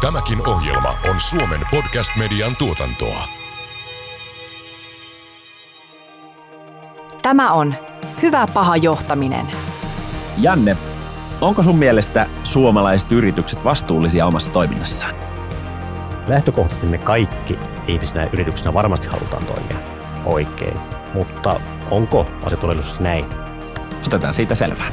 Tämäkin ohjelma on Suomen podcast-median tuotantoa. Tämä on Hyvä paha johtaminen. Janne, onko sun mielestä suomalaiset yritykset vastuullisia omassa toiminnassaan? Lähtökohtaisesti me kaikki ihmisinä ja yrityksenä varmasti halutaan toimia oikein, mutta onko asia todellisuudessa näin? Otetaan siitä selvää.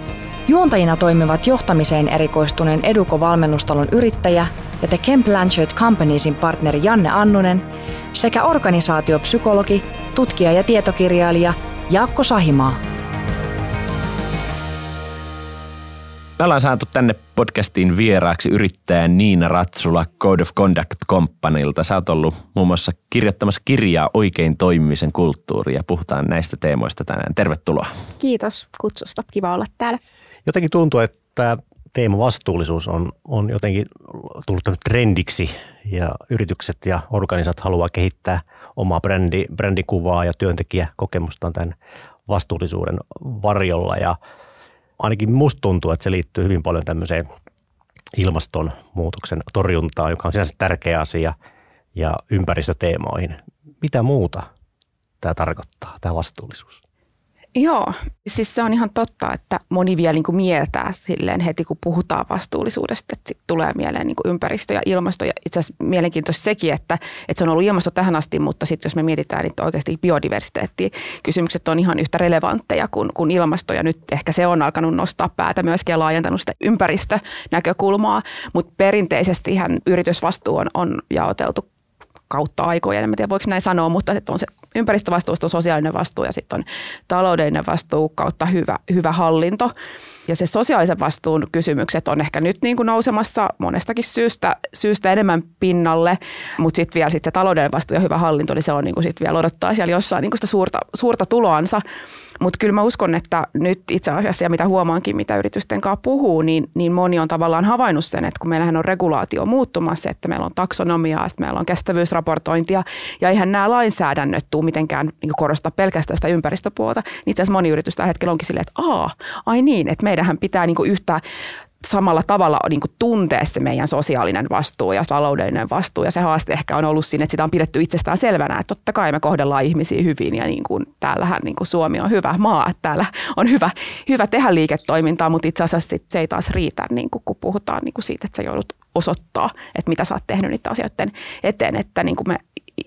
Juontajina toimivat johtamiseen erikoistuneen Eduko-valmennustalon yrittäjä ja The Kemp Blanchard Companiesin partneri Janne Annunen sekä organisaatiopsykologi, tutkija ja tietokirjailija Jaakko Sahimaa. Me ollaan saatu tänne podcastiin vieraaksi yrittäjä Niina Ratsula Code of Conduct Companylta. Sä oot ollut muun muassa kirjoittamassa kirjaa oikein toimimisen kulttuuri ja puhutaan näistä teemoista tänään. Tervetuloa. Kiitos kutsusta. Kiva olla täällä. Jotenkin tuntuu, että teema vastuullisuus on, on jotenkin tullut trendiksi ja yritykset ja organisaat haluaa kehittää omaa brändi, brändikuvaa ja työntekijäkokemustaan tämän vastuullisuuden varjolla ja ainakin musta tuntuu, että se liittyy hyvin paljon tämmöiseen ilmastonmuutoksen torjuntaan, joka on sinänsä tärkeä asia ja ympäristöteemoihin. Mitä muuta tämä tarkoittaa, tämä vastuullisuus? Joo, siis se on ihan totta, että moni vielä niin kuin mieltää silleen heti, kun puhutaan vastuullisuudesta, että sit tulee mieleen niin kuin ympäristö ja ilmasto. Ja itse asiassa mielenkiintoista sekin, että, että se on ollut ilmasto tähän asti, mutta sitten jos me mietitään, niin oikeasti biodiversiteetti kysymykset on ihan yhtä relevantteja kuin, kuin ilmasto. Ja nyt ehkä se on alkanut nostaa päätä myöskin ja laajentanut sitä ympäristönäkökulmaa, mutta perinteisesti ihan yritysvastuu on, on jaoteltu kautta aikojen. En tiedä, voiko näin sanoa, mutta että on se ympäristövastuusta on sosiaalinen vastuu ja sitten on taloudellinen vastuu kautta hyvä, hyvä hallinto. Ja se sosiaalisen vastuun kysymykset on ehkä nyt niin kuin nousemassa monestakin syystä, syystä enemmän pinnalle, mutta sitten vielä sit se taloudellinen vastuu ja hyvä hallinto, niin se on niin kuin sit vielä odottaa siellä jossain niin kuin sitä suurta, suurta tuloansa. Mutta kyllä mä uskon, että nyt itse asiassa ja mitä huomaankin, mitä yritysten kanssa puhuu, niin, niin moni on tavallaan havainnut sen, että kun meillähän on regulaatio muuttumassa, että meillä on taksonomiaa, että meillä on kestävyysraportointia ja eihän nämä lainsäädännöt tule mitenkään niin korostaa pelkästään sitä ympäristöpuolta, niin itse asiassa moni yritys tällä hetkellä onkin silleen, että aa, ai niin, että meidänhän pitää niin yhtä samalla tavalla niin kuin tuntea se meidän sosiaalinen vastuu ja taloudellinen vastuu. Ja se haaste ehkä on ollut siinä, että sitä on pidetty itsestään selvänä, että totta kai me kohdellaan ihmisiä hyvin ja niin kuin, täällähän niin kuin Suomi on hyvä maa, että täällä on hyvä, hyvä tehdä liiketoimintaa, mutta itse asiassa sit se ei taas riitä, niin kuin, kun puhutaan niin kuin siitä, että sä joudut osoittaa, että mitä sä oot tehnyt niiden asioiden eteen, että niin kuin me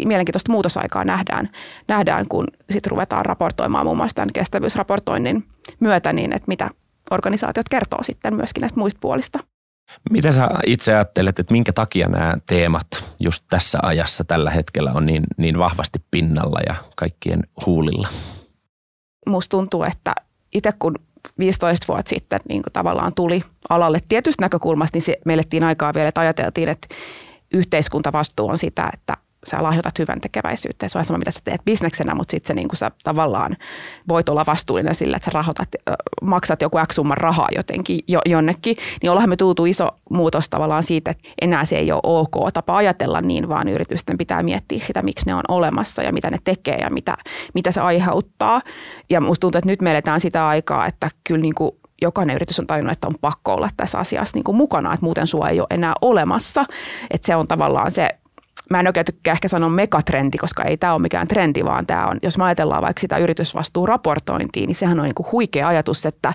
mielenkiintoista muutosaikaa nähdään, nähdään kun sitten ruvetaan raportoimaan muun muassa tämän kestävyysraportoinnin myötä, niin että mitä organisaatiot kertoo sitten myöskin näistä muista puolista. Mitä sä itse ajattelet, että minkä takia nämä teemat just tässä ajassa tällä hetkellä on niin, niin vahvasti pinnalla ja kaikkien huulilla? Musta tuntuu, että itse kun 15 vuotta sitten niin kuin tavallaan tuli alalle tietystä näkökulmasta, niin se, meille aikaa vielä, että ajateltiin, että yhteiskuntavastuu on sitä, että sä lahjoitat hyvän tekeväisyyttä. Se on sama, mitä sä teet bisneksenä, mutta sitten niin sä tavallaan voit olla vastuullinen sillä, että sä rahoitat, maksat joku X summan rahaa jotenkin jo, jonnekin. Niin ollaan me tultu iso muutos tavallaan siitä, että enää se ei ole ok tapa ajatella niin, vaan yritysten pitää miettiä sitä, miksi ne on olemassa ja mitä ne tekee ja mitä, mitä se aiheuttaa. Ja musta tuntuu, että nyt me eletään sitä aikaa, että kyllä niin kuin jokainen yritys on tajunnut, että on pakko olla tässä asiassa niin kuin mukana, että muuten sua ei ole enää olemassa. Että se on tavallaan se mä en oikein tykkää ehkä sanoa megatrendi, koska ei tämä ole mikään trendi, vaan tämä on, jos me ajatellaan vaikka sitä yritysvastuuraportointia, niin sehän on niin kuin huikea ajatus, että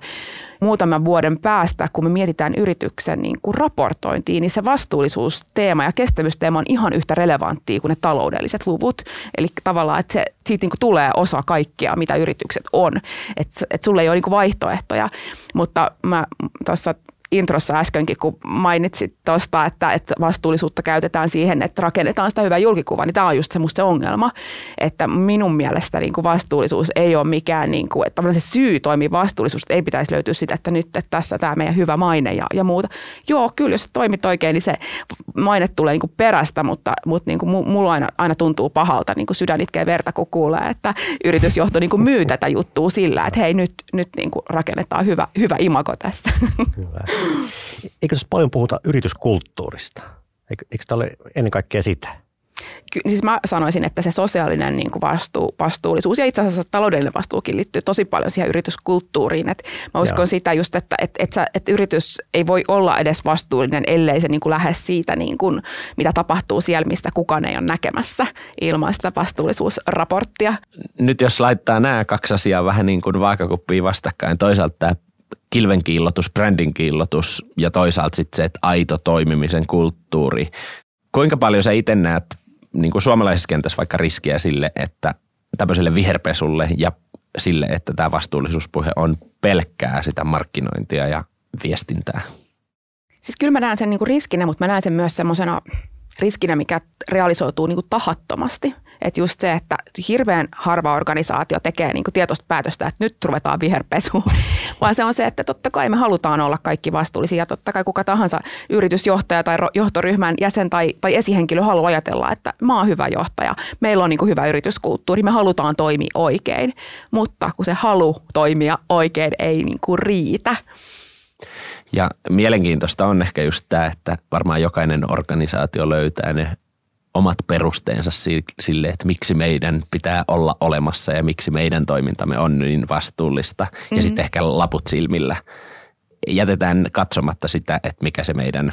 muutaman vuoden päästä, kun me mietitään yrityksen niin kuin raportointiin, niin se vastuullisuusteema ja kestävyysteema on ihan yhtä relevanttia kuin ne taloudelliset luvut. Eli tavallaan, että se, siitä niin kuin tulee osa kaikkea, mitä yritykset on. Että et sulle ei ole niin kuin vaihtoehtoja, mutta mä tuossa introssa äskenkin, kun mainitsit tuosta, että, että vastuullisuutta käytetään siihen, että rakennetaan sitä hyvää julkikuvaa, niin tämä on just se musta se ongelma, että minun mielestä niin kuin vastuullisuus ei ole mikään, niin kuin, että se syy toimii vastuullisuus, ei pitäisi löytyä sitä, että nyt että tässä tämä meidän hyvä maine ja, ja muuta. Joo, kyllä jos toimit oikein, niin se maine tulee niin kuin perästä, mutta, mutta niin kuin mulla aina, aina tuntuu pahalta, niin kuin sydän itkee verta, kun kuulee, että yritysjohto niin kuin myy tätä juttua sillä, että hei nyt, nyt niin kuin rakennetaan hyvä, hyvä imago tässä. Kyllä. Eikö tässä paljon puhuta yrityskulttuurista? Eikö, eikö tämä ole ennen kaikkea sitä? Ky- siis mä sanoisin, että se sosiaalinen niin kuin vastuu, vastuullisuus ja itse asiassa taloudellinen vastuukin liittyy tosi paljon siihen yrityskulttuuriin. Et mä uskon Joo. sitä just, että et, et sä, et yritys ei voi olla edes vastuullinen, ellei se niin kuin lähde siitä, niin kuin, mitä tapahtuu siellä, mistä kukaan ei ole näkemässä ilman sitä vastuullisuusraporttia. Nyt jos laittaa nämä kaksi asiaa vähän niin kuin vaakakuppiin vastakkain, toisaalta tämä kilven kiillotus, brändin kiillotus ja toisaalta sitten se, että aito toimimisen kulttuuri. Kuinka paljon sä itse näet niin kuin suomalaisessa kentässä vaikka riskiä sille, että tämmöiselle viherpesulle ja sille, että tämä vastuullisuuspuhe on pelkkää sitä markkinointia ja viestintää? Siis kyllä mä näen sen niin kuin riskinä, mutta mä näen sen myös semmoisena riskinä, mikä realisoituu niin kuin tahattomasti. Että just se, että hirveän harva organisaatio tekee niin kuin tietoista päätöstä, että nyt ruvetaan viherpesuun, vaan se on se, että totta kai me halutaan olla kaikki vastuullisia. Totta kai kuka tahansa yritysjohtaja tai johtoryhmän jäsen tai, tai esihenkilö haluaa ajatella, että mä oon hyvä johtaja, meillä on niin kuin hyvä yrityskulttuuri, me halutaan toimia oikein, mutta kun se halu toimia oikein ei niin kuin riitä. Ja mielenkiintoista on ehkä just tämä, että varmaan jokainen organisaatio löytää ne omat perusteensa sille, että miksi meidän pitää olla olemassa ja miksi meidän toimintamme on niin vastuullista. Mm-hmm. Ja sitten ehkä laput silmillä. Jätetään katsomatta sitä, että mikä se meidän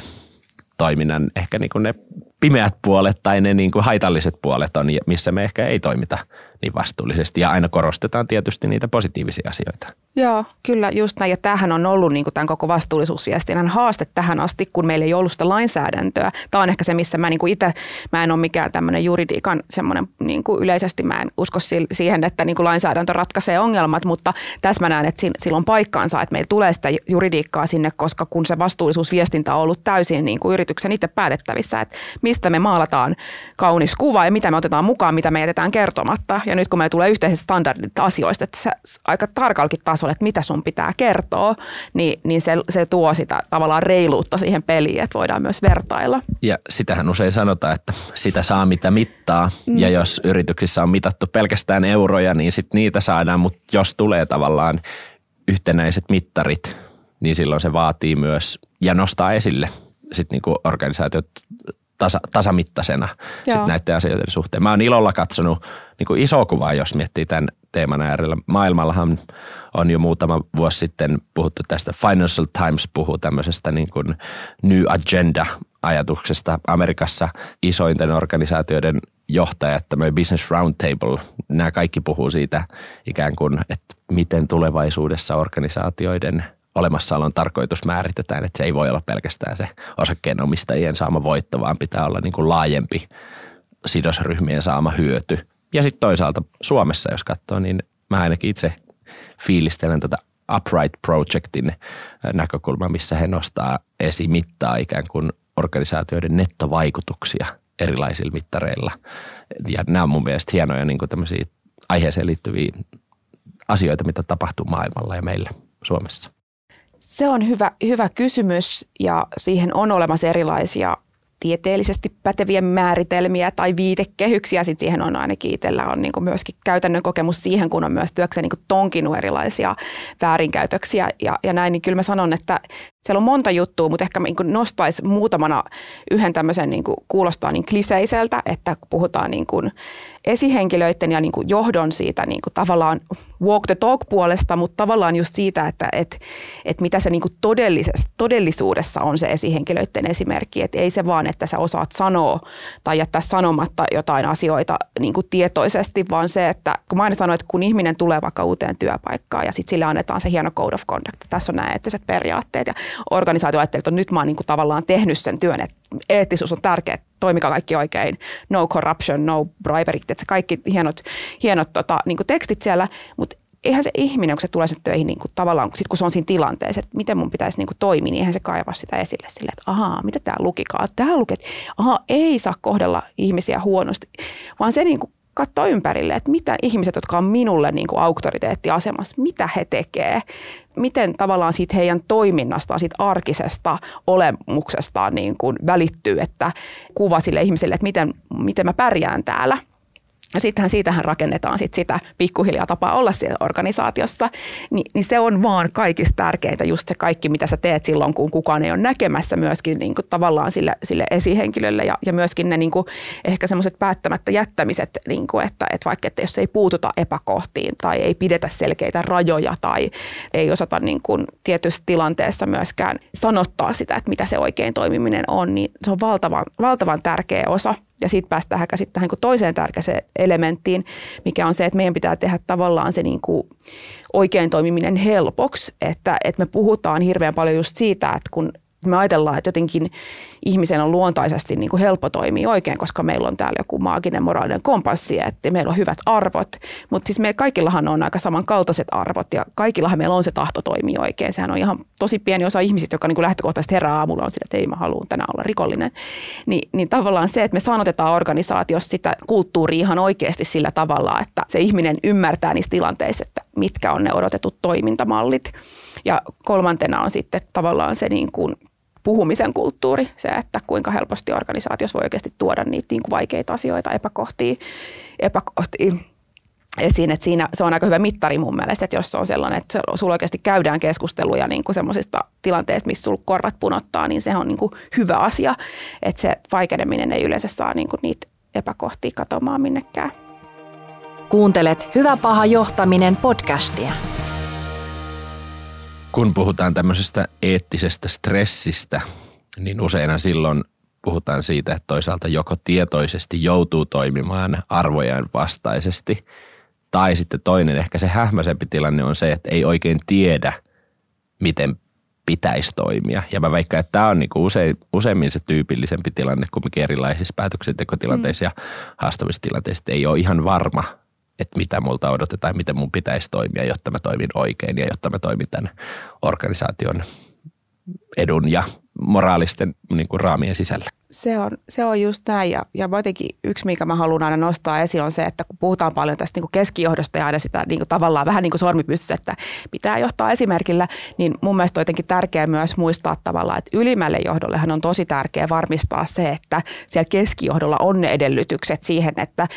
toiminnan ehkä niin kuin ne pimeät puolet tai ne niin kuin haitalliset puolet on, missä me ehkä ei toimita niin vastuullisesti. Ja aina korostetaan tietysti niitä positiivisia asioita. Joo, kyllä just näin. Ja tämähän on ollut niin kuin tämän koko vastuullisuusviestinnän haaste tähän asti, kun meillä ei ollut sitä lainsäädäntöä. Tämä on ehkä se, missä mä niin kuin itse, mä en ole mikään tämmöinen juridiikan semmoinen niin kuin yleisesti, mä en usko siihen, että niin kuin lainsäädäntö ratkaisee ongelmat, mutta tässä mä näen, että sillä on paikkaansa, että meillä tulee sitä juridiikkaa sinne, koska kun se vastuullisuusviestintä on ollut täysin niin kuin yrityksen itse päätettävissä, että mistä me maalataan kaunis kuva ja mitä me otetaan mukaan, mitä me jätetään kertomatta. Ja nyt kun me tulee yhteiset standardit asioista, että se aika tarkalkin tasolla, että mitä sun pitää kertoa, niin, niin se, se tuo sitä tavallaan reiluutta siihen peliin, että voidaan myös vertailla. Ja sitähän usein sanotaan, että sitä saa mitä mittaa. Mm. Ja jos yrityksissä on mitattu pelkästään euroja, niin sitten niitä saadaan. Mutta jos tulee tavallaan yhtenäiset mittarit, niin silloin se vaatii myös ja nostaa esille sitten niinku organisaatiot tasa, tasamittaisena sit näiden asioiden suhteen. Mä oon ilolla katsonut niin kuin iso kuvaa, jos miettii tämän teeman äärellä. Maailmallahan on jo muutama vuosi sitten puhuttu tästä, Financial Times puhuu tämmöisestä niin kuin New Agenda-ajatuksesta. Amerikassa isointen organisaatioiden johtajat, tämmöinen Business Roundtable, nämä kaikki puhuu siitä ikään kuin, että miten tulevaisuudessa organisaatioiden – olemassaolon tarkoitus määritetään, että se ei voi olla pelkästään se osakkeenomistajien saama voitto, vaan pitää olla niin kuin laajempi sidosryhmien saama hyöty. Ja sitten toisaalta Suomessa, jos katsoo, niin mä ainakin itse fiilistelen tätä Upright Projectin näkökulma, missä he nostaa esiin mittaa ikään kuin organisaatioiden nettovaikutuksia erilaisilla mittareilla. Ja nämä on mun mielestä hienoja niin kuin aiheeseen liittyviä asioita, mitä tapahtuu maailmalla ja meillä Suomessa. Se on hyvä, hyvä kysymys ja siihen on olemassa erilaisia tieteellisesti päteviä määritelmiä tai viitekehyksiä. Sitten siihen on ainakin itsellä on niin myöskin käytännön kokemus siihen, kun on myös työkseen niin tonkinut erilaisia väärinkäytöksiä ja, ja näin. Niin kyllä mä sanon, että siellä on monta juttua, mutta ehkä niin nostaisi muutamana yhden tämmöisen, niin kuin kuulostaa niin kliseiseltä, että puhutaan niin kuin esihenkilöiden ja niin kuin johdon siitä niin kuin tavallaan walk the talk puolesta, mutta tavallaan just siitä, että et, et mitä se niin kuin todellisuudessa on se esihenkilöiden esimerkki. Että ei se vaan, että sä osaat sanoa tai jättää sanomatta jotain asioita niin kuin tietoisesti, vaan se, että kun mä aina sanon, että kun ihminen tulee vaikka uuteen työpaikkaan ja sitten sille annetaan se hieno code of conduct, tässä on nämä eettiset periaatteet ja organisaatio ajattelee, että nyt mä oon niin kuin tavallaan tehnyt sen työn, että eettisuus on tärkeä, toimikaa kaikki oikein, no corruption, no bribery, että kaikki hienot, hienot tota, niin kuin tekstit siellä, mutta eihän se ihminen, kun se tulee sen töihin niin kuin tavallaan, sit kun se on siinä tilanteessa, että miten mun pitäisi niin kuin toimia, niin eihän se kaiva sitä esille silleen, että ahaa, mitä tämä lukikaan. Tämä luki, että ahaa, ei saa kohdella ihmisiä huonosti, vaan se niin kuin katsoa ympärille, että mitä ihmiset, jotka on minulle niin kuin auktoriteettiasemassa, mitä he tekee, miten tavallaan siitä heidän toiminnastaan, siitä arkisesta olemuksestaan niin kuin välittyy, että kuva sille ihmiselle, että miten, miten mä pärjään täällä – sittenhän siitähän rakennetaan sit sitä pikkuhiljaa tapaa olla siellä organisaatiossa, Ni, niin se on vaan kaikista tärkeintä just se kaikki, mitä sä teet silloin, kun kukaan ei ole näkemässä myöskin niin kuin tavallaan sille, sille esihenkilölle. Ja, ja myöskin ne niin kuin ehkä semmoiset päättämättä jättämiset, niin kuin että, että vaikka että jos ei puututa epäkohtiin tai ei pidetä selkeitä rajoja tai ei osata niin kuin tietyssä tilanteessa myöskään sanottaa sitä, että mitä se oikein toimiminen on, niin se on valtavan, valtavan tärkeä osa – ja sitten päästään sitten tähän niin toiseen tärkeäseen elementtiin, mikä on se, että meidän pitää tehdä tavallaan se niin kuin oikein toimiminen helpoksi. Että, että me puhutaan hirveän paljon just siitä, että kun me ajatellaan, että jotenkin ihmisen on luontaisesti niin kuin helppo toimia oikein, koska meillä on täällä joku maaginen moraalinen kompassi, että meillä on hyvät arvot. Mutta siis me kaikillahan on aika samankaltaiset arvot ja kaikillahan meillä on se tahto toimia oikein. Sehän on ihan tosi pieni osa ihmisistä, joka niin kuin lähtökohtaisesti herää aamulla on sillä, että ei mä haluan tänään olla rikollinen. Ni, niin tavallaan se, että me sanotetaan organisaatiossa sitä kulttuuria ihan oikeasti sillä tavalla, että se ihminen ymmärtää niissä tilanteissa, että mitkä on ne odotetut toimintamallit. Ja kolmantena on sitten tavallaan se niin kuin puhumisen kulttuuri, se, että kuinka helposti organisaatiossa voi oikeasti tuoda niitä niin kuin vaikeita asioita, epäkohtia, epäkohtia esiin, että siinä se on aika hyvä mittari mun mielestä, että jos se on sellainen, että sulla oikeasti käydään keskusteluja niin kuin semmoisista tilanteista, missä sulla korvat punottaa, niin se on niin kuin hyvä asia, että se vaikeneminen ei yleensä saa niin kuin niitä epäkohtia katoamaan minnekään. Kuuntelet Hyvä paha johtaminen podcastia kun puhutaan tämmöisestä eettisestä stressistä, niin usein silloin puhutaan siitä, että toisaalta joko tietoisesti joutuu toimimaan arvojen vastaisesti, tai sitten toinen ehkä se hähmäisempi tilanne on se, että ei oikein tiedä, miten pitäisi toimia. Ja mä veikkaan, että tämä on niinku usein, useimmin se tyypillisempi tilanne kuin erilaisissa päätöksentekotilanteissa mm. ja haastavissa tilanteissa. Ei ole ihan varma, että mitä multa odotetaan, miten mun pitäisi toimia, jotta mä toimin oikein ja jotta mä toimin tämän organisaation edun ja moraalisten niin kuin, raamien sisällä. Se on, se on just näin. Ja, ja jotenkin yksi, mikä mä haluan aina nostaa esiin on se, että kun puhutaan paljon tästä niin keskijohdosta ja aina sitä niin kuin tavallaan vähän niin kuin sormipystyssä, että pitää johtaa esimerkillä, niin mun mielestä on jotenkin tärkeää myös muistaa tavallaan, että ylimmälle johdollehan on tosi tärkeää varmistaa se, että siellä keskijohdolla on ne edellytykset siihen, että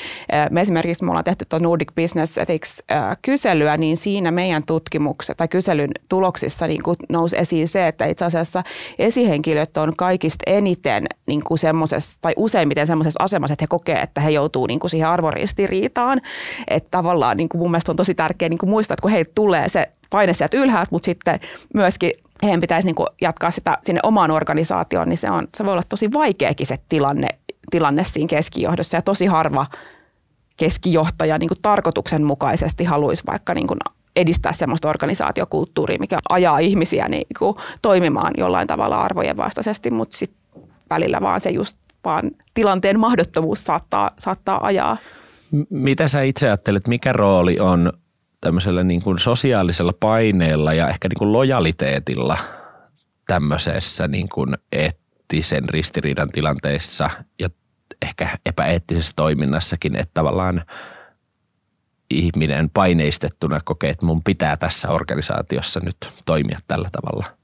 me esimerkiksi me ollaan tehty tuon Nordic Business Ethics kyselyä, niin siinä meidän tutkimukset tai kyselyn tuloksissa niin nousi esiin se, että itse asiassa esihenkilöt on kaikista eniten niin niin kuin semmoisessa, tai useimmiten semmoisessa asemassa, että he kokee, että he joutuu niin kuin siihen arvoristiriitaan. Että tavallaan niin kuin mun mielestä on tosi tärkeää niin kuin muistaa, että kun heille tulee se paine sieltä ylhäältä, mutta sitten myöskin heidän pitäisi niin kuin jatkaa sitä sinne omaan organisaatioon, niin se, on, se voi olla tosi vaikeakin se tilanne, tilanne siinä keskijohdossa ja tosi harva keskijohtaja niin kuin tarkoituksenmukaisesti haluaisi vaikka niin kuin edistää sellaista organisaatiokulttuuria, mikä ajaa ihmisiä niin kuin toimimaan jollain tavalla arvojen vastaisesti, mutta sitten välillä vaan se just vaan tilanteen mahdottomuus saattaa, saattaa ajaa. Mitä sä itse ajattelet, mikä rooli on tämmöisellä niin kuin sosiaalisella paineella ja ehkä niin kuin lojaliteetilla tämmöisessä niin kuin eettisen ristiriidan tilanteissa ja ehkä epäeettisessä toiminnassakin, että tavallaan ihminen paineistettuna kokee, että mun pitää tässä organisaatiossa nyt toimia tällä tavalla –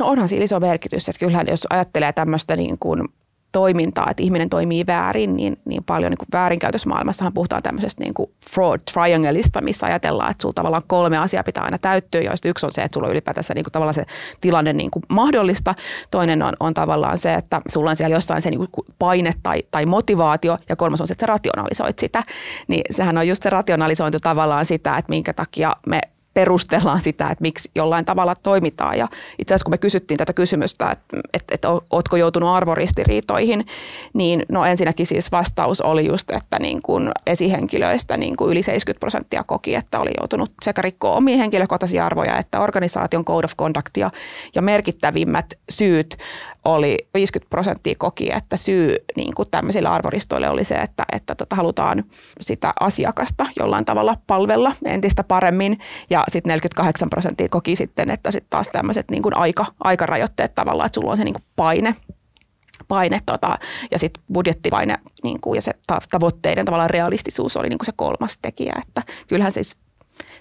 No onhan siinä iso merkitys, että kyllähän jos ajattelee tämmöistä niin kuin toimintaa, että ihminen toimii väärin, niin, niin paljon niin kuin väärinkäytösmaailmassahan puhutaan tämmöisestä niin kuin fraud triangleista, missä ajatellaan, että sulla tavallaan kolme asiaa pitää aina täyttyä, joista yksi on se, että sulla on ylipäätänsä niin kuin tavallaan se tilanne niin kuin mahdollista. Toinen on, on tavallaan se, että sulla on siellä jossain se niin kuin paine tai, tai motivaatio, ja kolmas on se, että sä rationalisoit sitä. Niin sehän on just se rationalisointi tavallaan sitä, että minkä takia me perustellaan sitä, että miksi jollain tavalla toimitaan. Ja itse asiassa kun me kysyttiin tätä kysymystä, että, että, että ootko joutunut arvoristiriitoihin, niin no ensinnäkin siis vastaus oli just, että niin kuin esihenkilöistä niin kuin yli 70 prosenttia koki, että oli joutunut sekä rikkoa omia henkilökohtaisia arvoja että organisaation code of conductia. Ja merkittävimmät syyt oli 50 prosenttia koki, että syy niin kuin tämmöisille arvoristoille oli se, että, että tota, halutaan sitä asiakasta jollain tavalla palvella entistä paremmin. Ja sitten 48 prosenttia koki sitten, että sitten taas tämmöiset niin kuin aika, aikarajoitteet tavallaan, että sulla on se niin kuin paine paine tota, ja sitten budjettipaine niin kuin, ja se tavoitteiden tavallaan realistisuus oli niin kuin se kolmas tekijä, että kyllähän siis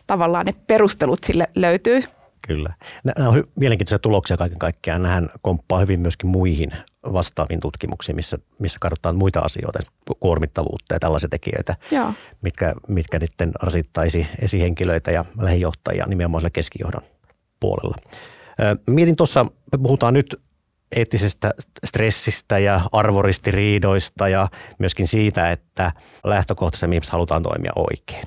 tavallaan ne perustelut sille löytyy Kyllä. Nämä on mielenkiintoisia tuloksia kaiken kaikkiaan. Nähän komppaa hyvin myöskin muihin vastaaviin tutkimuksiin, missä, missä katsotaan muita asioita, kuormittavuutta ja tällaisia tekijöitä, Joo. mitkä, mitkä sitten rasittaisi esihenkilöitä ja lähijohtajia nimenomaan sillä keskijohdon puolella. Mietin tuossa, me puhutaan nyt eettisestä stressistä ja arvoristiriidoista ja myöskin siitä, että lähtökohtaisesti ihmiset halutaan toimia oikein.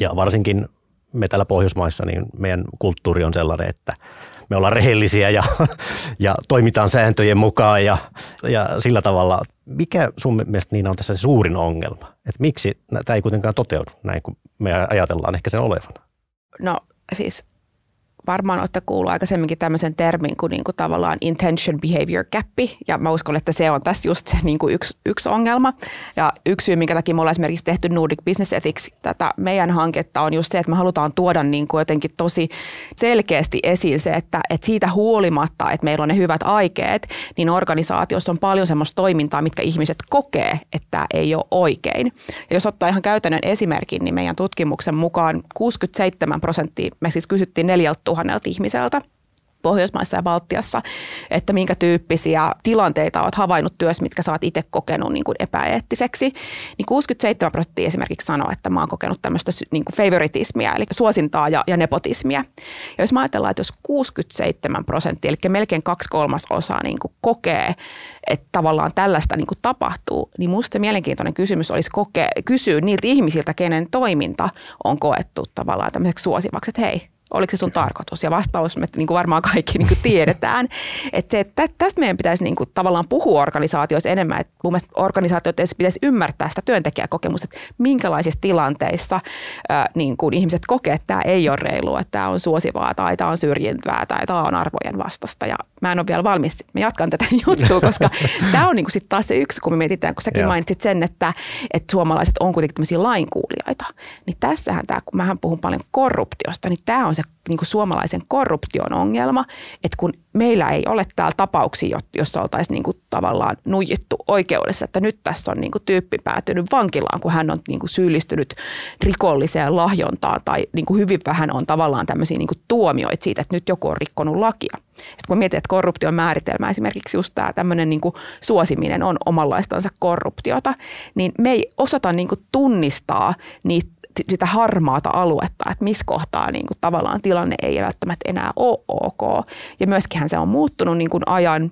Ja varsinkin me täällä Pohjoismaissa, niin meidän kulttuuri on sellainen, että me ollaan rehellisiä ja, ja toimitaan sääntöjen mukaan ja, ja sillä tavalla. Mikä sun mielestä niin on tässä se suurin ongelma? Että miksi tämä ei kuitenkaan toteudu näin kuin me ajatellaan ehkä sen olevan? No siis varmaan olette kuullut aikaisemminkin tämmöisen termin kuin, niin kuin tavallaan intention behavior gap, ja mä uskon, että se on tässä just se niin kuin yksi, yksi ongelma. Ja yksi syy, minkä takia me ollaan esimerkiksi tehty Nordic Business Ethics, tätä meidän hanketta on just se, että me halutaan tuoda niin kuin jotenkin tosi selkeästi esiin se, että, että siitä huolimatta, että meillä on ne hyvät aikeet, niin organisaatiossa on paljon semmoista toimintaa, mitkä ihmiset kokee, että ei ole oikein. Ja jos ottaa ihan käytännön esimerkin, niin meidän tutkimuksen mukaan 67 prosenttia, me siis kysyttiin neljältä tuhannelta ihmiseltä. Pohjoismaissa ja Baltiassa, että minkä tyyppisiä tilanteita olet havainnut työssä, mitkä oot itse kokenut niin kuin epäeettiseksi. Niin 67 prosenttia esimerkiksi sanoo, että mä oon kokenut tämmöistä niin kuin favoritismia, eli suosintaa ja, ja nepotismia. Ja jos mä ajatellaan, että jos 67 prosenttia, eli melkein kaksi kolmasosaa niin kuin kokee, että tavallaan tällaista niin kuin tapahtuu, niin musta mielenkiintoinen kysymys olisi kokea, kysyä niiltä ihmisiltä, kenen toiminta on koettu tavallaan tämmöiseksi suosivaksi, että hei, oliko se sun tarkoitus? Ja vastaus me niin kuin varmaan kaikki niin kuin tiedetään. että se, että tästä meidän pitäisi niin kuin tavallaan puhua organisaatioissa enemmän. Että mun mielestä organisaatiot pitäisi ymmärtää sitä työntekijäkokemusta, että minkälaisissa tilanteissa ää, niin kuin ihmiset kokee, että tämä ei ole reilua, että tämä on suosivaa tai tämä on syrjintää tai tämä on arvojen vastasta. Ja mä en ole vielä valmis, mä jatkan tätä juttua, koska tämä on niin kuin sitten taas se yksi, kun me mietitään, kun säkin mainitsit sen, että, että suomalaiset on kuitenkin tämmöisiä lainkuulijoita. Niin tässähän tämä, kun mähän puhun paljon korruptiosta, niin tämä on se niin kuin suomalaisen korruption ongelma, että kun meillä ei ole täällä tapauksia, jossa oltaisiin niin kuin tavallaan nujittu oikeudessa, että nyt tässä on niin kuin tyyppi päätynyt vankilaan, kun hän on niin kuin syyllistynyt rikolliseen lahjontaan tai niin kuin hyvin vähän on tavallaan tämmöisiä niin kuin tuomioita siitä, että nyt joku on rikkonut lakia. Sitten kun mietin, että korruption määritelmä, esimerkiksi just tämä tämmöinen niin kuin suosiminen on omanlaistansa korruptiota, niin me ei osata niin kuin tunnistaa niitä sitä harmaata aluetta, että missä kohtaa niin kuin tavallaan tilanne ei välttämättä enää ole ok. Ja myöskin se on muuttunut niin kuin ajan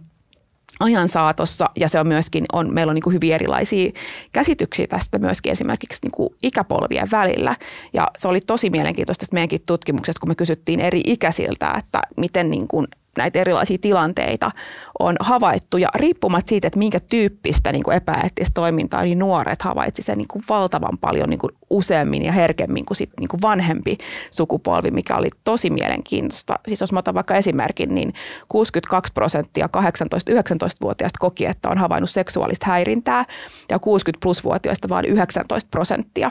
ajan saatossa ja se on myöskin, on, meillä on niin kuin hyvin erilaisia käsityksiä tästä myöskin esimerkiksi niin kuin ikäpolvien välillä. Ja se oli tosi mielenkiintoista meidänkin tutkimuksesta, kun me kysyttiin eri ikäisiltä, että miten niin kuin näitä erilaisia tilanteita on havaittu ja riippumatta siitä, että minkä tyyppistä niin epäeettistä toimintaa, niin nuoret havaitsi sen niin valtavan paljon niin useammin ja herkemmin kuin, sit, niin kuin vanhempi sukupolvi, mikä oli tosi mielenkiintoista. Siis jos mä otan vaikka esimerkin, niin 62 prosenttia 18-19-vuotiaista koki, että on havainnut seksuaalista häirintää ja 60 plus-vuotiaista vain 19 prosenttia.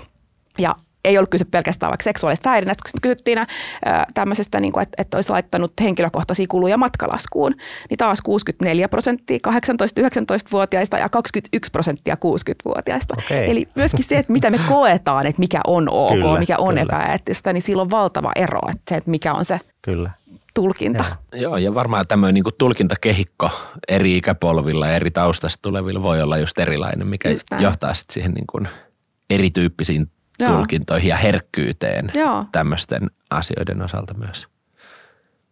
Ja ei ollut kyse pelkästään vaikka seksuaalista häirinnästä, kun kysyttiin ää, tämmöisestä, niin kuin, että, että olisi laittanut henkilökohtaisia kuluja matkalaskuun, niin taas 64 prosenttia 18-19-vuotiaista ja 21 prosenttia 60-vuotiaista. Okay. Eli myöskin se, että mitä me koetaan, että mikä on ok, kyllä, mikä on kyllä. epäeettistä, niin sillä on valtava ero, että se, että mikä on se kyllä. tulkinta. Joo. Joo, ja varmaan tämmöinen niin tulkintakehikko eri ikäpolvilla ja eri taustasta tulevilla voi olla just erilainen, mikä just johtaa sitten siihen niin kuin erityyppisiin Joo. tulkintoihin ja herkkyyteen Joo. tämmöisten asioiden osalta myös.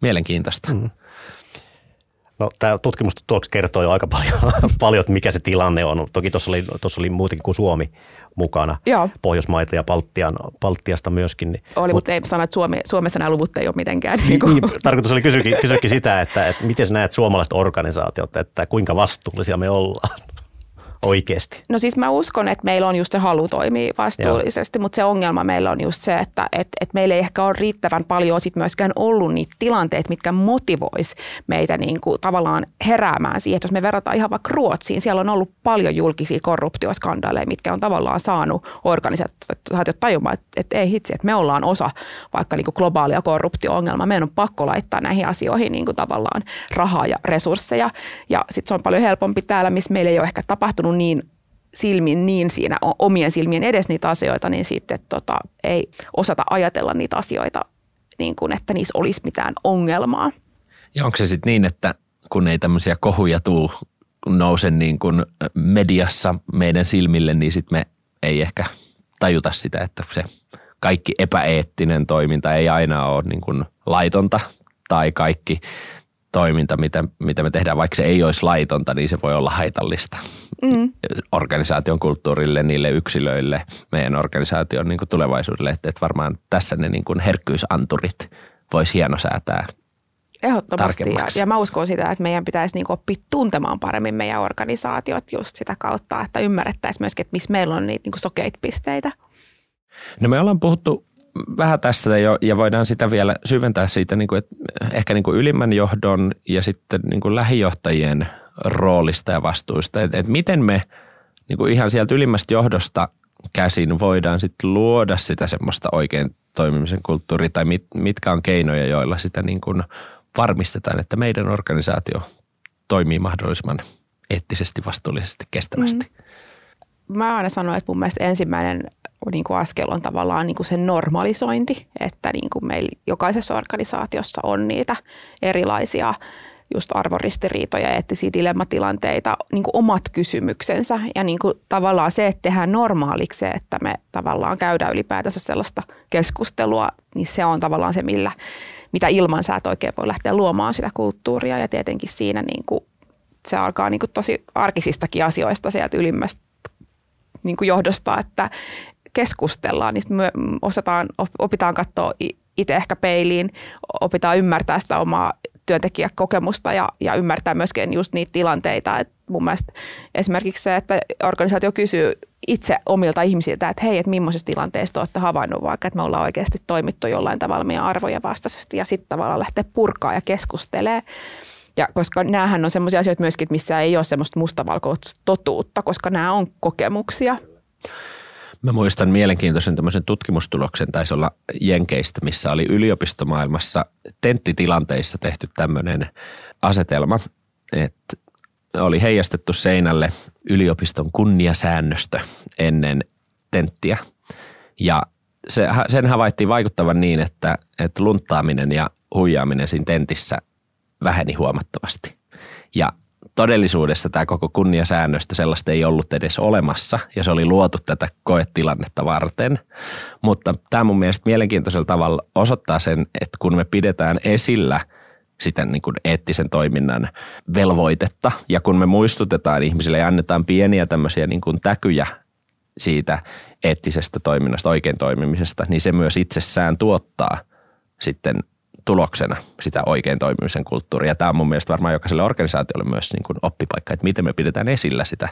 Mielenkiintoista. Mm. No, tämä tutkimustulokset kertoo jo aika paljon, paljon, että mikä se tilanne on. Toki tuossa oli, tuossa oli muutenkin kuin Suomi mukana, Joo. Pohjoismaita ja Baltian, Baltiasta myöskin. Oli, mutta Mut, ei sano, että Suomi, Suomessa nämä luvut ei ole mitenkään. Niin, niin, tarkoitus oli kysyäkin, kysyäkin sitä, että, että miten sä näet suomalaiset organisaatiot, että kuinka vastuullisia me ollaan oikeasti? No siis mä uskon, että meillä on just se halu toimia vastuullisesti, Joo. mutta se ongelma meillä on just se, että et, et meillä ei ehkä ole riittävän paljon sit myöskään ollut niitä tilanteita, mitkä motivois meitä niin kuin tavallaan heräämään siihen. Että jos me verrataan ihan vaikka Ruotsiin, siellä on ollut paljon julkisia korruptioskandaaleja, mitkä on tavallaan saanut organisaatiot tajumaan, että, että ei hitsi, että me ollaan osa vaikka niin kuin globaalia korruptio-ongelmaa. Meidän on pakko laittaa näihin asioihin niin kuin tavallaan rahaa ja resursseja. Ja sitten se on paljon helpompi täällä, missä meillä ei ole ehkä tapahtunut niin silmin niin siinä omien silmien edes niitä asioita, niin sitten tota, ei osata ajatella niitä asioita niin kuin, että niissä olisi mitään ongelmaa. Ja onko se sitten niin, että kun ei tämmöisiä kohuja tuu nouse niin kuin mediassa meidän silmille, niin sitten me ei ehkä tajuta sitä, että se kaikki epäeettinen toiminta ei aina ole niin kuin laitonta tai kaikki toiminta, mitä, mitä me tehdään, vaikka se ei olisi laitonta, niin se voi olla haitallista mm. organisaation kulttuurille, niille yksilöille, meidän organisaation niin kuin tulevaisuudelle. Että, että varmaan tässä ne niin kuin herkkyysanturit voisi hienosäätää Ehdottomasti. Ja, ja mä uskon sitä, että meidän pitäisi niin oppia tuntemaan paremmin meidän organisaatiot just sitä kautta, että ymmärrettäisiin myöskin, että missä meillä on niitä niin sokeita pisteitä. No me ollaan puhuttu vähän tässä jo, ja voidaan sitä vielä syventää siitä, niin kuin, että ehkä niin kuin ylimmän johdon ja sitten niin kuin lähijohtajien roolista ja vastuista. Että, että miten me niin kuin ihan sieltä ylimmästä johdosta käsin voidaan sitten luoda sitä semmoista oikein toimimisen kulttuuria tai mit, mitkä on keinoja, joilla sitä niin kuin varmistetaan, että meidän organisaatio toimii mahdollisimman eettisesti, vastuullisesti, kestävästi. Mm. Mä aina sanon, että mun mielestä ensimmäinen niin kuin askel on tavallaan niin kuin se normalisointi, että niin kuin meillä jokaisessa organisaatiossa on niitä erilaisia just arvoristiriitoja ja eettisiä dilemmatilanteita, niin kuin omat kysymyksensä ja niin kuin tavallaan se, että tehdään normaaliksi se, että me tavallaan käydään ylipäätänsä sellaista keskustelua, niin se on tavallaan se, millä, mitä ilman sä et oikein voi lähteä luomaan sitä kulttuuria. Ja tietenkin siinä niin kuin se alkaa niin kuin tosi arkisistakin asioista sieltä ylimmästä niin kuin johdosta, että, keskustellaan, niin me osataan, opitaan katsoa itse ehkä peiliin, opitaan ymmärtää sitä omaa työntekijäkokemusta ja, ja ymmärtää myöskin just niitä tilanteita. Et mun mielestä esimerkiksi se, että organisaatio kysyy itse omilta ihmisiltä, että hei, että millaisessa tilanteessa olette havainnut vaikka, että me ollaan oikeasti toimittu jollain tavalla meidän arvoja vastaisesti ja sitten tavallaan lähteä purkaa ja keskustelee. Ja koska näähän on sellaisia asioita myöskin, missä ei ole semmoista mustavalkoista totuutta, koska nämä on kokemuksia. Mä muistan mielenkiintoisen tämmöisen tutkimustuloksen, taisi olla Jenkeistä, missä oli yliopistomaailmassa tenttitilanteissa tehty tämmöinen asetelma, että oli heijastettu seinälle yliopiston kunniasäännöstö ennen tenttiä. Ja se, sen havaittiin vaikuttavan niin, että, että luntaaminen ja huijaaminen siinä tentissä väheni huomattavasti. Ja todellisuudessa tämä koko kunniasäännöstä sellaista ei ollut edes olemassa ja se oli luotu tätä koetilannetta varten. Mutta tämä mun mielestä mielenkiintoisella tavalla osoittaa sen, että kun me pidetään esillä sitä niin kuin eettisen toiminnan velvoitetta ja kun me muistutetaan ihmisille ja annetaan pieniä tämmöisiä niin kuin täkyjä siitä eettisestä toiminnasta, oikein toimimisesta, niin se myös itsessään tuottaa sitten tuloksena sitä oikein toimimisen kulttuuria. Tämä on mun mielestä varmaan jokaiselle organisaatiolle myös niin kuin oppipaikka, että miten me pidetään esillä sitä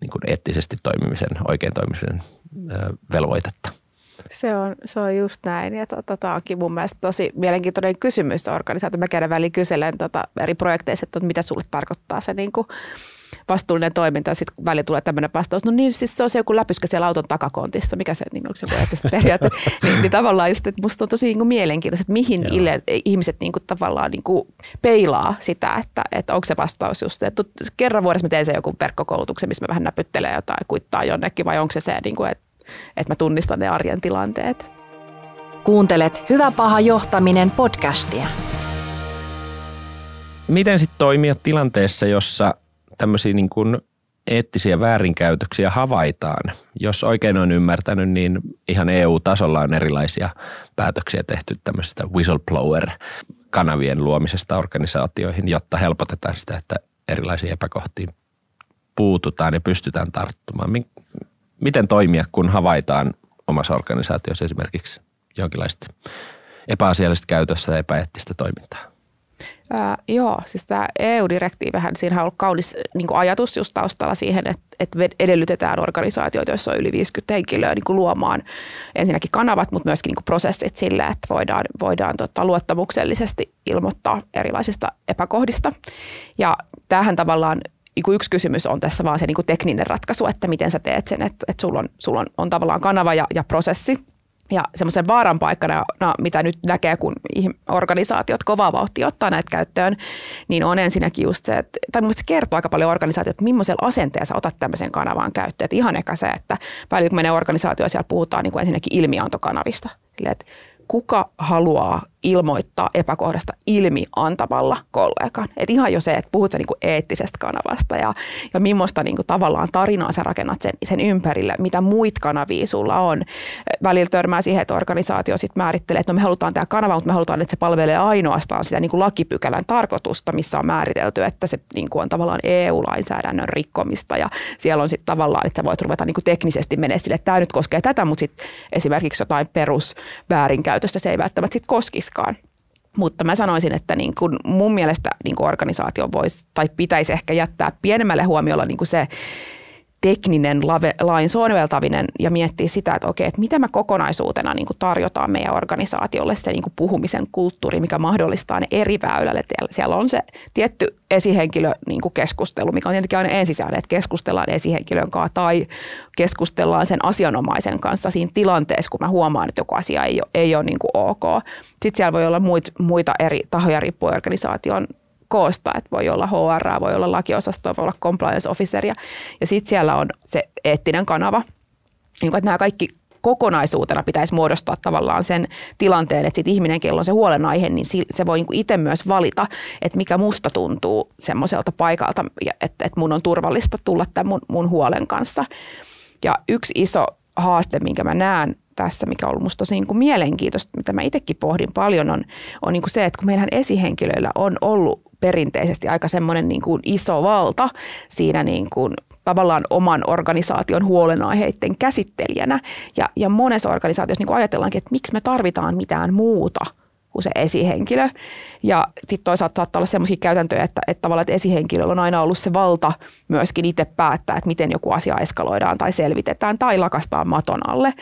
niin kuin eettisesti toimimisen, oikein toimimisen velvoitetta. Se on, se on just näin ja tota, tämä onkin mun mielestä tosi mielenkiintoinen kysymys organisaatio. Mä käyn väliin kyselen tota, eri projekteissa, että mitä sulle tarkoittaa se niin kuin vastuullinen toiminta ja sitten välillä tulee tämmöinen vastaus, no niin siis se on se joku läpyskä siellä auton takakontissa, mikä se nimi, onko se joku periaate, niin, niin, tavallaan just, että musta on tosi niin kuin mielenkiintoista, että mihin ille, ihmiset niin kuin tavallaan niin kuin peilaa sitä, että, että onko se vastaus just, että kerran vuodessa mä teen sen joku verkkokoulutuksen, missä mä vähän näpyttelen jotain, kuittaa jonnekin vai onko se se, niin kuin, että, että mä tunnistan ne arjen tilanteet. Kuuntelet Hyvä paha johtaminen podcastia. Miten sitten toimia tilanteessa, jossa tämmöisiä niin kuin eettisiä väärinkäytöksiä havaitaan. Jos oikein on ymmärtänyt, niin ihan EU-tasolla on erilaisia päätöksiä tehty tämmöisestä whistleblower kanavien luomisesta organisaatioihin, jotta helpotetaan sitä, että erilaisiin epäkohtiin puututaan ja pystytään tarttumaan. Miten toimia, kun havaitaan omassa organisaatiossa esimerkiksi jonkinlaista epäasiallista käytössä ja epäeettistä toimintaa? Ää, joo, siis tämä EU-direktiivihän, siinä on ollut kaunis niin ajatus just taustalla siihen, että, että edellytetään organisaatioita, joissa on yli 50 henkilöä niin luomaan ensinnäkin kanavat, mutta myöskin niin prosessit sille, että voidaan, voidaan tota, luottamuksellisesti ilmoittaa erilaisista epäkohdista. Ja tämähän tavallaan niin yksi kysymys on tässä vaan se niin tekninen ratkaisu, että miten sä teet sen, että, että sulla, on, sulla on, on tavallaan kanava ja, ja prosessi, ja semmoisen vaaran paikkana, no, mitä nyt näkee, kun organisaatiot kovaa vauhtia ottaa näitä käyttöön, niin on ensinnäkin just se, että, tai se kertoo aika paljon organisaatiot, että millaisella asenteella sä otat tämmöisen kanavan käyttöön. Että ihan eka se, että paljon kun menee organisaatioon, siellä puhutaan niin kuin ensinnäkin ilmiantokanavista. Silleen, että kuka haluaa ilmoittaa epäkohdasta ilmi antamalla kollegan. Et ihan jo se, että puhut niinku eettisestä kanavasta ja, ja millaista niinku tavallaan tarinaa sä rakennat sen, sen ympärille, mitä muita kanavia sulla on. Välillä törmää siihen, että organisaatio sit määrittelee, että no me halutaan tämä kanava, mutta me halutaan, että se palvelee ainoastaan sitä niinku lakipykälän tarkoitusta, missä on määritelty, että se niinku on tavallaan EU-lainsäädännön rikkomista ja siellä on sitten tavallaan, että sä voit ruveta niinku teknisesti menee sille, että tämä nyt koskee tätä, mutta sitten esimerkiksi jotain perusväärinkäytöstä se ei välttämättä sitten koskisi koskaan. Mutta mä sanoisin, että niin kuin mun mielestä niin kuin organisaatio voisi tai pitäisi ehkä jättää pienemmälle huomiolla niin se, tekninen lain soveltaminen ja miettiä sitä, että okei, että mitä me kokonaisuutena niin kuin tarjotaan meidän organisaatiolle se niin kuin puhumisen kulttuuri, mikä mahdollistaa ne eri väylälle. Siellä on se tietty esihenkilö niin kuin keskustelu, mikä on tietenkin aina ensisijainen, että keskustellaan esihenkilön kanssa tai keskustellaan sen asianomaisen kanssa siinä tilanteessa, kun mä huomaan, että joku asia ei ole, ei ole niin kuin ok. Sitten siellä voi olla muita eri tahoja riippuen organisaation koosta, että voi olla HR, voi olla lakiosasto, voi olla compliance officer ja, sitten siellä on se eettinen kanava, niin että nämä kaikki kokonaisuutena pitäisi muodostaa tavallaan sen tilanteen, että sit ihminen, kello on se huolenaihe, niin se voi niinku itse myös valita, että mikä musta tuntuu semmoiselta paikalta, että, että mun on turvallista tulla tämän mun, huolen kanssa. Ja yksi iso haaste, minkä mä näen tässä, mikä on ollut musta tosi niin kuin mielenkiintoista, mitä mä itsekin pohdin paljon, on, on niin kuin se, että kun meillähän esihenkilöillä on ollut perinteisesti aika semmoinen niin kuin iso valta siinä niin kuin tavallaan oman organisaation huolenaiheiden käsittelijänä. Ja, ja monessa organisaatiossa niin kuin ajatellaankin, että miksi me tarvitaan mitään muuta – kuin se esihenkilö. Ja sitten toisaalta saattaa olla sellaisia käytäntöjä, että, että tavallaan että esihenkilöllä on aina ollut se valta myöskin itse päättää, että miten joku asia eskaloidaan tai selvitetään tai lakastaa maton alle.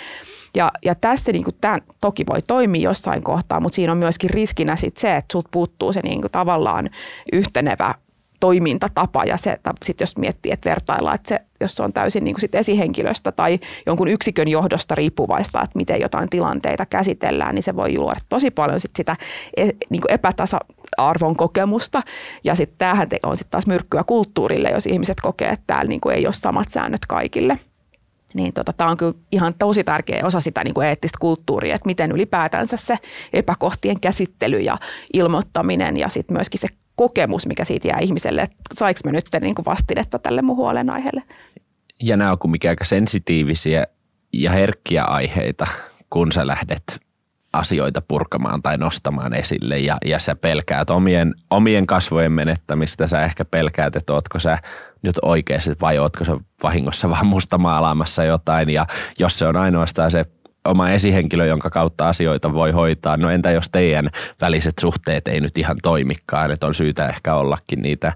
Ja, ja tässä niin tämä toki voi toimia jossain kohtaa, mutta siinä on myöskin riskinä sit se, että sulta puuttuu se niin kuin tavallaan yhtenevä toimintatapa ja se, sit jos miettii, että vertaillaan, että se, jos se on täysin niin kuin sit esihenkilöstä tai jonkun yksikön johdosta riippuvaista, että miten jotain tilanteita käsitellään, niin se voi luoda tosi paljon sit sitä e, niin kuin epätasa-arvon kokemusta. Ja sitten tämähän on sitten taas myrkkyä kulttuurille, jos ihmiset kokee, että täällä niin kuin ei ole samat säännöt kaikille niin tota, tämä on kyllä ihan tosi tärkeä osa sitä niin kuin eettistä kulttuuria, että miten ylipäätänsä se epäkohtien käsittely ja ilmoittaminen ja sitten myöskin se kokemus, mikä siitä jää ihmiselle, että saiko me nyt niin kuin vastinetta tälle mun huolenaiheelle. Ja nämä on kumminkin aika sensitiivisiä ja herkkiä aiheita, kun sä lähdet asioita purkamaan tai nostamaan esille. Ja, ja sä pelkäät omien, omien kasvojen menettämistä, sä ehkä pelkäät, että ootko sä nyt oikeasti vai ootko sä vahingossa vaan musta maalaamassa jotain ja jos se on ainoastaan se oma esihenkilö, jonka kautta asioita voi hoitaa. No entä jos teidän väliset suhteet ei nyt ihan toimikaan, että on syytä ehkä ollakin niitä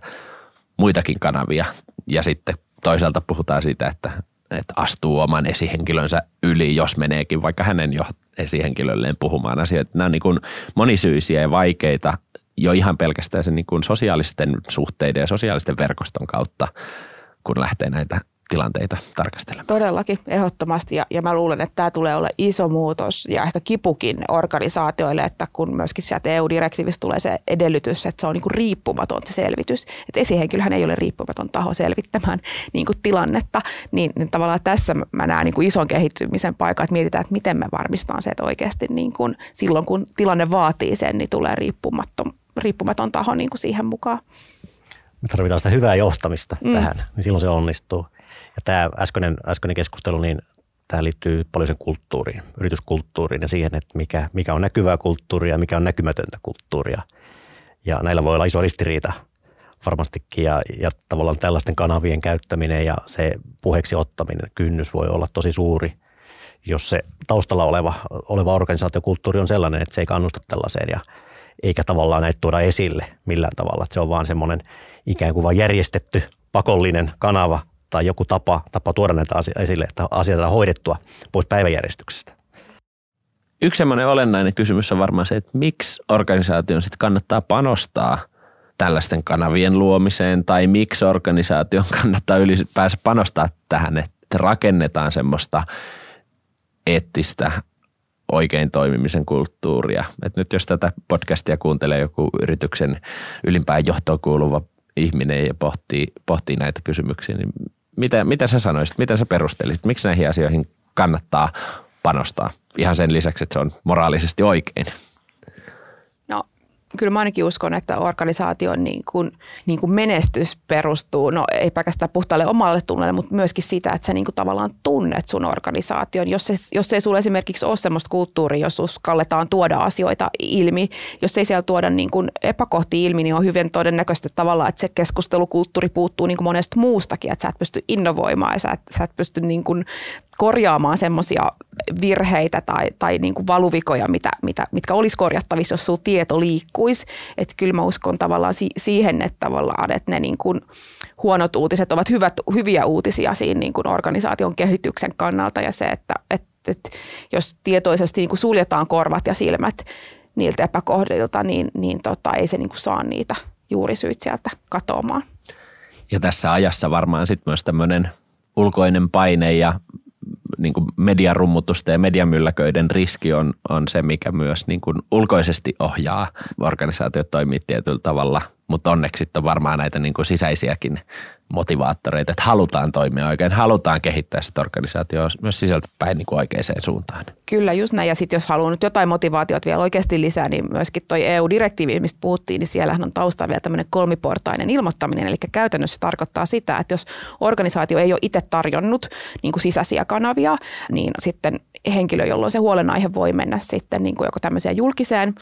muitakin kanavia. Ja sitten toisaalta puhutaan siitä, että, että astuu oman esihenkilönsä yli, jos meneekin vaikka hänen jo esihenkilölleen puhumaan asioita. Nämä on niin kuin monisyisiä ja vaikeita jo ihan pelkästään sen niin kuin sosiaalisten suhteiden ja sosiaalisten verkoston kautta, kun lähtee näitä tilanteita tarkastella. Todellakin, ehdottomasti. Ja, ja mä luulen, että tämä tulee olla iso muutos ja ehkä kipukin organisaatioille, että kun myöskin sieltä EU-direktiivistä tulee se edellytys, että se on niin kuin riippumaton se selvitys. Että esihenkilöhän ei ole riippumaton taho selvittämään niin kuin tilannetta, niin, niin tavallaan tässä mä näen niin kuin ison kehittymisen paikan, että mietitään, että miten me varmistetaan se, että oikeasti niin kuin silloin kun tilanne vaatii sen, niin tulee riippumaton, riippumaton taho niin kuin siihen mukaan. Me tarvitaan sitä hyvää johtamista mm. tähän, niin silloin se onnistuu. Ja tämä äskeinen, äskeinen keskustelu, niin tämä liittyy paljon sen kulttuuriin, yrityskulttuuriin ja siihen, että mikä, mikä on näkyvää kulttuuria ja mikä on näkymätöntä kulttuuria. Ja näillä voi olla iso ristiriita varmastikin ja, ja tavallaan tällaisten kanavien käyttäminen ja se puheeksi ottaminen, kynnys voi olla tosi suuri, jos se taustalla oleva, oleva organisaatiokulttuuri on sellainen, että se ei kannusta tällaiseen ja eikä tavallaan näitä tuoda esille millään tavalla. Että se on vaan semmoinen ikään kuin vain järjestetty pakollinen kanava tai joku tapa, tapa tuoda näitä asioita esille, että asioita hoidettua pois päiväjärjestyksestä. Yksi semmoinen olennainen kysymys on varmaan se, että miksi organisaation sitten kannattaa panostaa tällaisten kanavien luomiseen tai miksi organisaation kannattaa ylipäänsä panostaa tähän, että rakennetaan semmoista eettistä oikein toimimisen kulttuuria. Et nyt jos tätä podcastia kuuntelee joku yrityksen ylimpään johtoon kuuluva ihminen ja pohtii, pohtii näitä kysymyksiä, niin mitä, mitä sä sanoisit, mitä sä perustelisit, miksi näihin asioihin kannattaa panostaa? Ihan sen lisäksi, että se on moraalisesti oikein kyllä mä ainakin uskon, että organisaation niin kuin, niin kuin menestys perustuu, no ei pelkästään puhtaalle omalle tunnelle, mutta myöskin sitä, että sä niin kuin tavallaan tunnet sun organisaation. Jos, se, jos ei sulla esimerkiksi ole sellaista kulttuuria, jos uskalletaan tuoda asioita ilmi, jos ei siellä tuoda niin kuin epäkohtia ilmi, niin on hyvin todennäköistä tavallaan, että se keskustelukulttuuri puuttuu niin kuin monesta muustakin, että sä et pysty innovoimaan ja sä et, sä et pysty niin kuin korjaamaan semmoisia virheitä tai, tai niin kuin valuvikoja, mitä, mitä, mitkä olisi korjattavissa, jos sun tieto liikkuisi. Että kyllä mä uskon tavallaan si- siihen, että tavallaan, että ne niin kuin huonot uutiset ovat hyvät, hyviä uutisia siinä niin kuin organisaation kehityksen kannalta ja se, että, että, että jos tietoisesti niin kuin suljetaan korvat ja silmät niiltä epäkohdilta, niin, niin tota, ei se niin kuin saa niitä juurisyitä sieltä katoamaan. Ja tässä ajassa varmaan sitten myös tämmöinen ulkoinen paine ja niin kuin mediarummutusten ja mediamylläköiden riski on, on se, mikä myös niin kuin ulkoisesti ohjaa. Organisaatiot toimii tietyllä tavalla, mutta onneksi on varmaan näitä niin kuin sisäisiäkin motivaattoreita, että halutaan toimia oikein, halutaan kehittää sitä organisaatioa myös sisältä päin niin kuin oikeaan suuntaan. Kyllä, just näin. Ja sitten jos haluaa nyt jotain motivaatiota vielä oikeasti lisää, niin myöskin tuo EU-direktiivi, mistä puhuttiin, niin siellähän on taustalla vielä tämmöinen kolmiportainen ilmoittaminen. Eli käytännössä tarkoittaa sitä, että jos organisaatio ei ole itse tarjonnut niin kuin sisäisiä kanavia, niin sitten henkilö, jolloin se huolenaihe voi mennä sitten niin kuin joko tämmöiseen julkiseen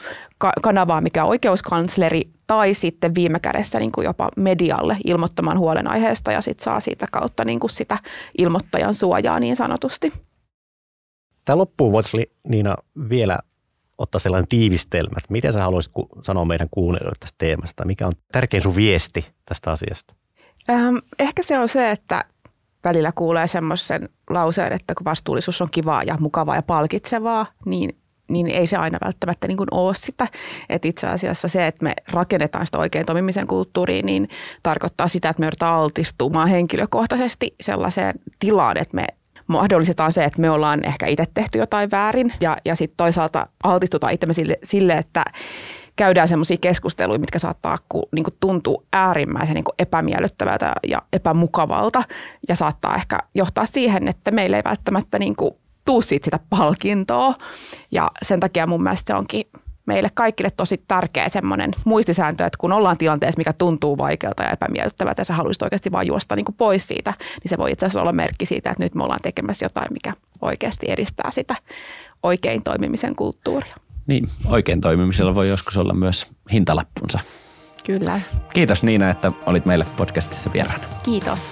kanavaan, mikä on oikeuskansleri, tai sitten viime kädessä niin kuin jopa medialle ilmoittamaan huolenaiheesta ja sitten saa siitä kautta niin kuin sitä ilmoittajan suojaa niin sanotusti. Tämä loppuun voitaisiin Niina vielä ottaa sellainen tiivistelmä, että miten sä haluaisit sanoa meidän kuunnelijoille tästä teemasta, mikä on tärkein sun viesti tästä asiasta? Ähm, ehkä se on se, että välillä kuulee semmoisen lauseen, että kun vastuullisuus on kivaa ja mukavaa ja palkitsevaa, niin niin ei se aina välttämättä niin kuin ole sitä. Et itse asiassa se, että me rakennetaan sitä oikein toimimisen kulttuuriin, niin tarkoittaa sitä, että me joudutaan altistumaan henkilökohtaisesti sellaiseen tilaan, että me mahdollistetaan se, että me ollaan ehkä itse tehty jotain väärin ja, ja sitten toisaalta altistutaan itsemme sille, sille että käydään semmoisia keskusteluja, mitkä saattaa ku, niin kuin tuntua äärimmäisen niin kuin epämiellyttävältä ja epämukavalta ja saattaa ehkä johtaa siihen, että meillä ei välttämättä niin kuin tuu siitä sitä palkintoa. Ja sen takia mun mielestä se onkin meille kaikille tosi tärkeä semmoinen muistisääntö, että kun ollaan tilanteessa, mikä tuntuu vaikealta ja epämiellyttävältä ja sä haluaisit oikeasti vaan juosta niin kuin pois siitä, niin se voi itse asiassa olla merkki siitä, että nyt me ollaan tekemässä jotain, mikä oikeasti edistää sitä oikein toimimisen kulttuuria. Niin, oikein toimimisella voi joskus olla myös hintalappunsa. Kyllä. Kiitos Niina, että olit meille podcastissa vieraana. Kiitos.